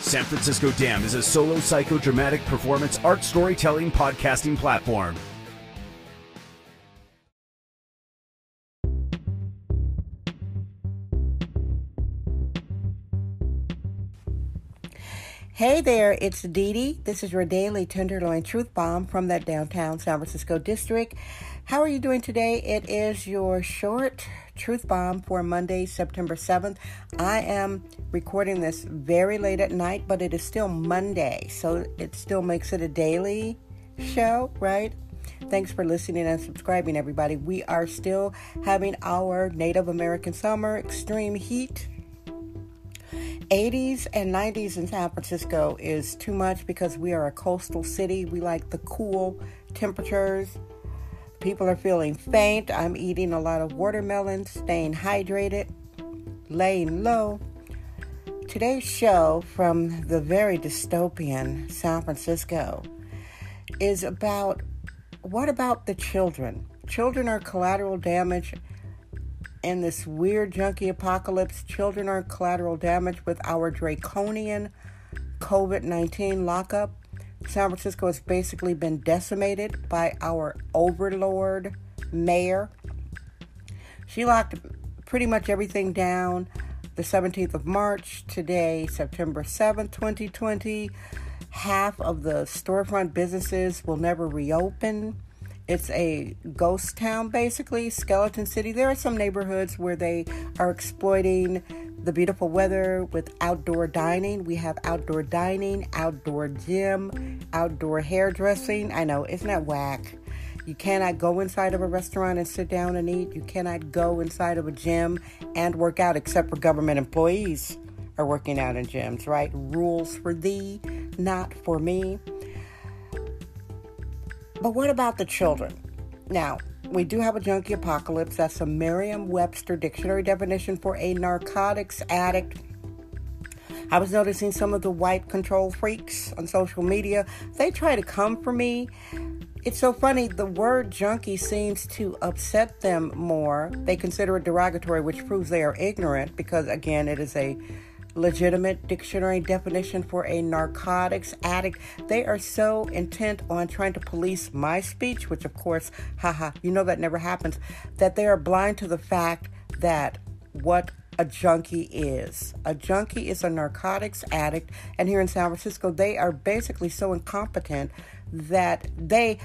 San Francisco Damn is a solo psychodramatic performance art storytelling podcasting platform. Hey there, it's Dee Dee. This is your daily Tenderloin Truth Bomb from that downtown San Francisco district. How are you doing today? It is your short Truth Bomb for Monday, September 7th. I am recording this very late at night, but it is still Monday, so it still makes it a daily show, right? Thanks for listening and subscribing, everybody. We are still having our Native American summer, extreme heat 80s and 90s in San Francisco is too much because we are a coastal city. We like the cool temperatures. People are feeling faint. I'm eating a lot of watermelon, staying hydrated, laying low. Today's show from the very dystopian San Francisco is about what about the children? Children are collateral damage in this weird junkie apocalypse, children are collateral damage with our draconian COVID 19 lockup. San Francisco has basically been decimated by our overlord mayor. She locked pretty much everything down the 17th of March. Today, September 7th, 2020. Half of the storefront businesses will never reopen. It's a ghost town, basically, skeleton city. There are some neighborhoods where they are exploiting the beautiful weather with outdoor dining. We have outdoor dining, outdoor gym, outdoor hairdressing. I know, isn't that whack? You cannot go inside of a restaurant and sit down and eat. You cannot go inside of a gym and work out except for government employees are working out in gyms, right? Rules for thee, not for me. But what about the children? Now, we do have a junkie apocalypse. That's a Merriam Webster dictionary definition for a narcotics addict. I was noticing some of the white control freaks on social media. They try to come for me. It's so funny, the word junkie seems to upset them more. They consider it derogatory, which proves they are ignorant because, again, it is a legitimate dictionary definition for a narcotics addict. They are so intent on trying to police my speech, which of course, haha, you know that never happens, that they are blind to the fact that what a junkie is. A junkie is a narcotics addict, and here in San Francisco, they are basically so incompetent that they,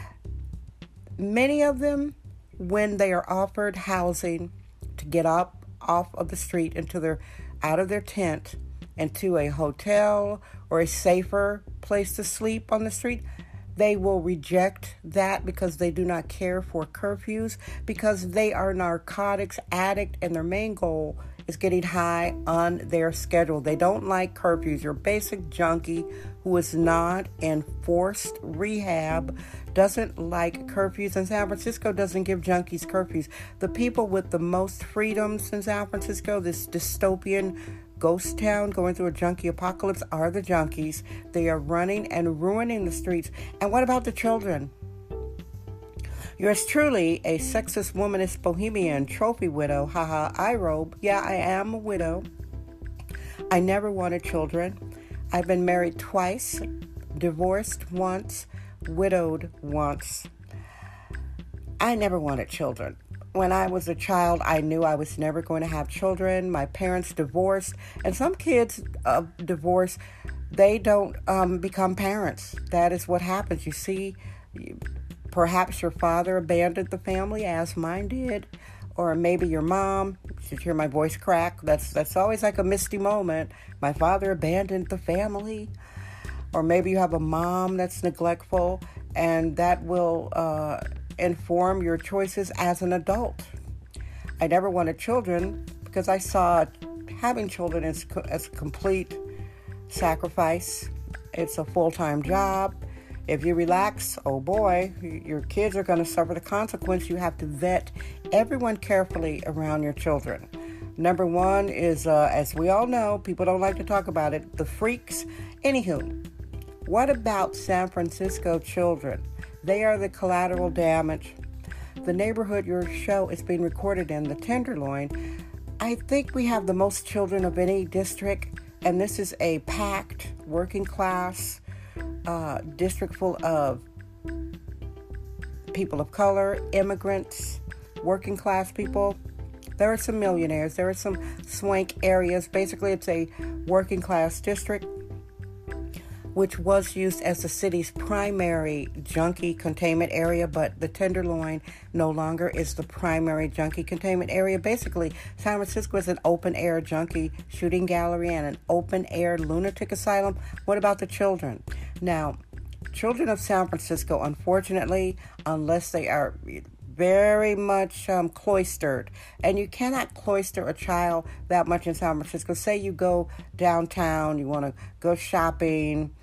many of them, when they are offered housing to get up off of the street into their out of their tent into a hotel or a safer place to sleep on the street, they will reject that because they do not care for curfews because they are narcotics addict and their main goal is getting high on their schedule. They don't like curfews. Your basic junkie who is not in forced rehab doesn't like curfews, and San Francisco doesn't give junkies curfews. The people with the most freedoms in San Francisco, this dystopian ghost town going through a junkie apocalypse, are the junkies. They are running and ruining the streets. And what about the children? Yours truly, a sexist, womanist, bohemian, trophy widow. Haha, I robe. Yeah, I am a widow. I never wanted children. I've been married twice, divorced once, widowed once. I never wanted children. When I was a child, I knew I was never going to have children. My parents divorced, and some kids of uh, divorce, they don't um, become parents. That is what happens. You see, Perhaps your father abandoned the family, as mine did, or maybe your mom. You hear my voice crack. That's that's always like a misty moment. My father abandoned the family, or maybe you have a mom that's neglectful, and that will uh, inform your choices as an adult. I never wanted children because I saw having children as as a complete sacrifice It's a full time job. If you relax, oh boy, your kids are going to suffer the consequence. You have to vet everyone carefully around your children. Number one is, uh, as we all know, people don't like to talk about it, the freaks. Anywho, what about San Francisco children? They are the collateral damage. The neighborhood your show is being recorded in, the Tenderloin, I think we have the most children of any district, and this is a packed working class uh, district full of people of color, immigrants, working class people. There are some millionaires, there are some swank areas. Basically, it's a working class district which was used as the city's primary junkie containment area, but the Tenderloin no longer is the primary junkie containment area. Basically, San Francisco is an open air junkie shooting gallery and an open air lunatic asylum. What about the children? Now, children of San Francisco, unfortunately, unless they are very much um, cloistered, and you cannot cloister a child that much in San Francisco. Say you go downtown, you want to go shopping,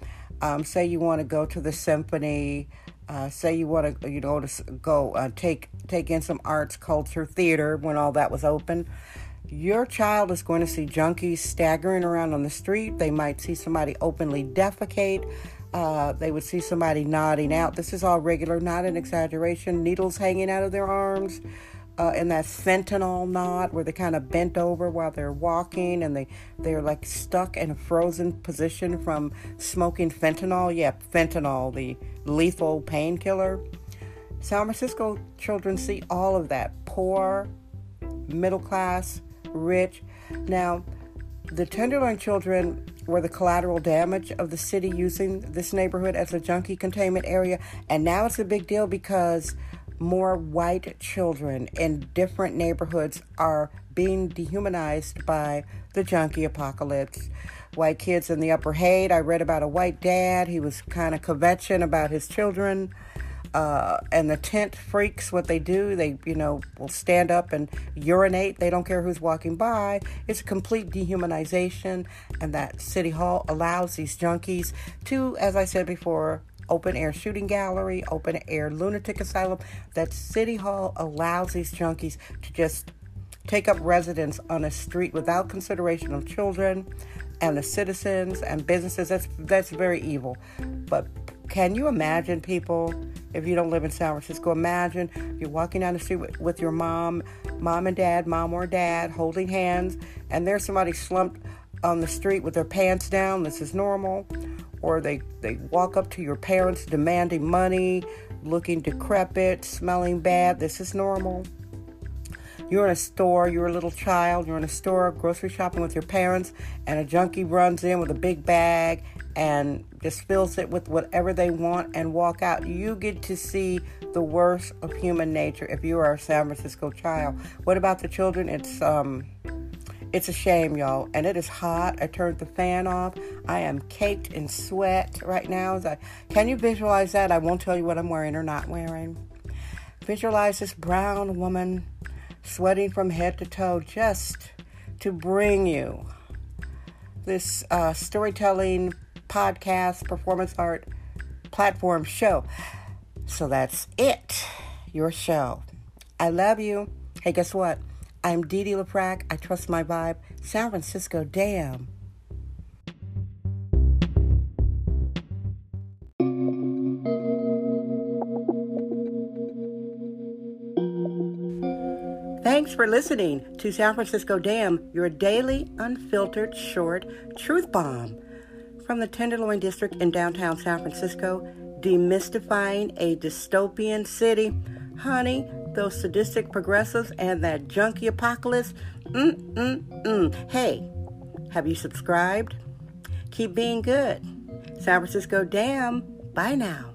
um, say you want to go to the symphony, uh, say you want to you know to go uh, take take in some arts, culture, theater when all that was open. Your child is going to see junkies staggering around on the street. They might see somebody openly defecate. Uh, they would see somebody nodding out. This is all regular, not an exaggeration. Needles hanging out of their arms uh, in that fentanyl knot where they kind of bent over while they're walking and they they're like stuck in a frozen position from smoking fentanyl. Yeah, fentanyl, the lethal painkiller. San Francisco children see all of that. Poor, middle class, rich. Now, the Tenderloin children were the collateral damage of the city using this neighborhood as a junkie containment area, and now it's a big deal because more white children in different neighborhoods are being dehumanized by the junkie apocalypse. White kids in the Upper Haight. I read about a white dad. He was kind of kvetching about his children. Uh, and the tent freaks, what they do, they, you know, will stand up and urinate. They don't care who's walking by. It's a complete dehumanization. And that City Hall allows these junkies to, as I said before, open air shooting gallery, open air lunatic asylum, that City Hall allows these junkies to just take up residence on a street without consideration of children and the citizens and businesses. That's that's very evil. But can you imagine people if you don't live in San Francisco? Imagine you're walking down the street with, with your mom, mom and dad, mom or dad holding hands, and there's somebody slumped on the street with their pants down. This is normal or they, they walk up to your parents demanding money, looking decrepit, smelling bad. This is normal. You're in a store, you're a little child, you're in a store grocery shopping with your parents, and a junkie runs in with a big bag and just fills it with whatever they want and walk out. You get to see the worst of human nature if you are a San Francisco child. What about the children? It's um it's a shame, y'all. And it is hot. I turned the fan off. I am caked in sweat right now. Can you visualize that? I won't tell you what I'm wearing or not wearing. Visualize this brown woman sweating from head to toe just to bring you this uh, storytelling podcast, performance art platform show. So that's it. Your show. I love you. Hey, guess what? I'm Dee Dee. I trust my vibe. San Francisco, damn. Thanks for listening to San Francisco Damn, your daily unfiltered short truth bomb. From the Tenderloin District in downtown San Francisco, demystifying a dystopian city. Honey, those sadistic progressives and that junkie apocalypse. Mm, mm, mm. Hey, have you subscribed? Keep being good. San Francisco Damn. Bye now.